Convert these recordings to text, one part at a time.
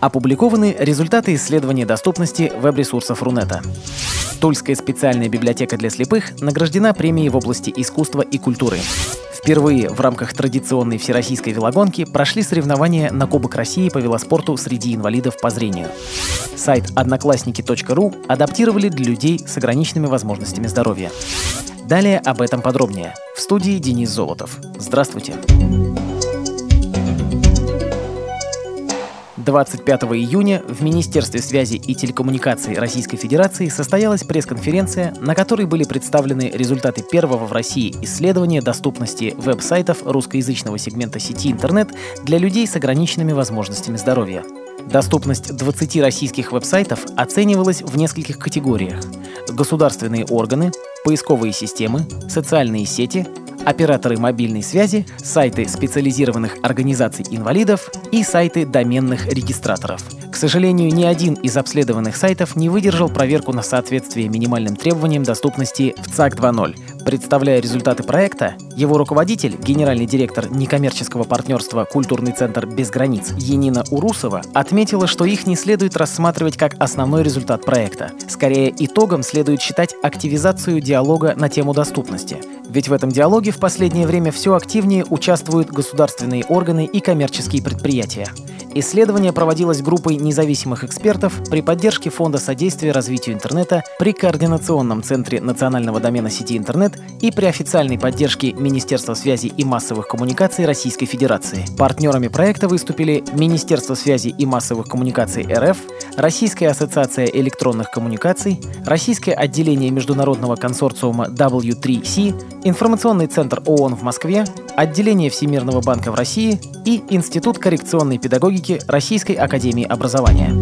Опубликованы результаты исследования доступности веб-ресурсов Рунета. Тульская специальная библиотека для слепых награждена премией в области искусства и культуры. Впервые в рамках традиционной всероссийской велогонки прошли соревнования на Кубок России по велоспорту среди инвалидов по зрению. Сайт одноклассники.ру адаптировали для людей с ограниченными возможностями здоровья. Далее об этом подробнее. В студии Денис Золотов. Здравствуйте. 25 июня в Министерстве связи и телекоммуникаций Российской Федерации состоялась пресс-конференция, на которой были представлены результаты первого в России исследования доступности веб-сайтов русскоязычного сегмента сети интернет для людей с ограниченными возможностями здоровья. Доступность 20 российских веб-сайтов оценивалась в нескольких категориях. Государственные органы, поисковые системы, социальные сети, операторы мобильной связи, сайты специализированных организаций инвалидов и сайты доменных регистраторов. К сожалению, ни один из обследованных сайтов не выдержал проверку на соответствие минимальным требованиям доступности в ЦАК 2.0. Представляя результаты проекта, его руководитель, генеральный директор некоммерческого партнерства «Культурный центр без границ» Енина Урусова отметила, что их не следует рассматривать как основной результат проекта. Скорее, итогом следует считать активизацию диалога на тему доступности. Ведь в этом диалоге в последнее время все активнее участвуют государственные органы и коммерческие предприятия. Исследование проводилось группой независимых экспертов при поддержке Фонда содействия развитию интернета при Координационном центре национального домена сети интернет и при официальной поддержке Министерства связи и массовых коммуникаций Российской Федерации. Партнерами проекта выступили Министерство связи и массовых коммуникаций РФ, Российская ассоциация электронных коммуникаций, Российское отделение международного консорциума W3C, Информационный центр ООН в Москве, Отделение Всемирного банка в России и Институт коррекционной педагогики Российской академии образования.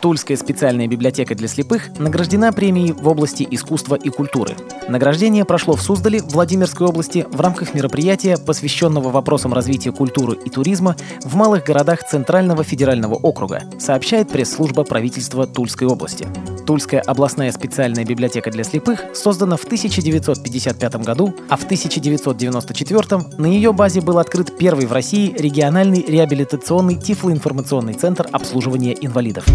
Тульская специальная библиотека для слепых награждена премией в области искусства и культуры. Награждение прошло в Суздале, Владимирской области, в рамках мероприятия, посвященного вопросам развития культуры и туризма в малых городах Центрального федерального округа, сообщает пресс-служба правительства Тульской области. Тульская областная специальная библиотека для слепых создана в 1955 году, а в 1994 на ее базе был открыт первый в России региональный реабилитационный тифлоинформационный центр обслуживания инвалидов.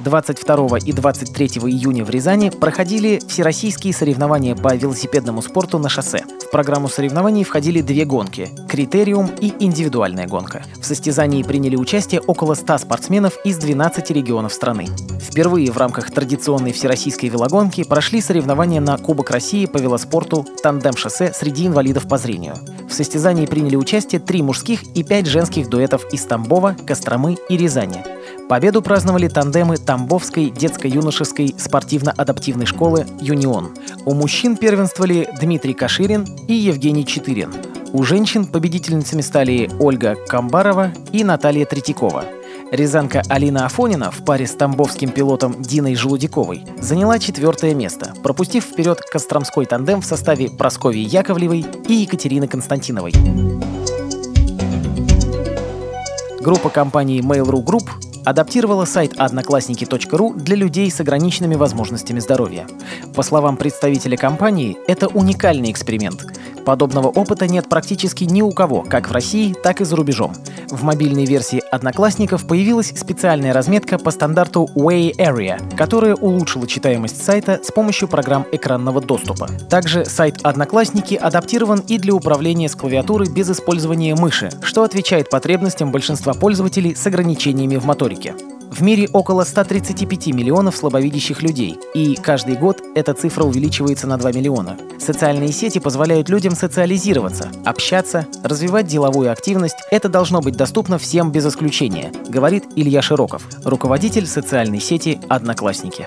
22 и 23 июня в Рязани проходили всероссийские соревнования по велосипедному спорту на шоссе. В программу соревнований входили две гонки – критериум и индивидуальная гонка. В состязании приняли участие около 100 спортсменов из 12 регионов страны. Впервые в рамках традиционной всероссийской велогонки прошли соревнования на Кубок России по велоспорту «Тандем-шоссе» среди инвалидов по зрению. В состязании приняли участие три мужских и пять женских дуэтов из Тамбова, Костромы и Рязани. Победу праздновали тандемы Тамбовской детско-юношеской спортивно-адаптивной школы «Юнион». У мужчин первенствовали Дмитрий Каширин и Евгений Четырин. У женщин победительницами стали Ольга Камбарова и Наталья Третьякова. Рязанка Алина Афонина в паре с тамбовским пилотом Диной Желудяковой заняла четвертое место, пропустив вперед Костромской тандем в составе Прасковьи Яковлевой и Екатерины Константиновой. Группа компании Mail.ru Group адаптировала сайт одноклассники.ру для людей с ограниченными возможностями здоровья. По словам представителя компании, это уникальный эксперимент. Подобного опыта нет практически ни у кого, как в России, так и за рубежом. В мобильной версии Одноклассников появилась специальная разметка по стандарту Way Area, которая улучшила читаемость сайта с помощью программ экранного доступа. Также сайт Одноклассники адаптирован и для управления с клавиатуры без использования мыши, что отвечает потребностям большинства пользователей с ограничениями в моторике. В мире около 135 миллионов слабовидящих людей, и каждый год эта цифра увеличивается на 2 миллиона. Социальные сети позволяют людям социализироваться, общаться, развивать деловую активность. Это должно быть доступно всем без исключения, говорит Илья Широков, руководитель социальной сети «Одноклассники».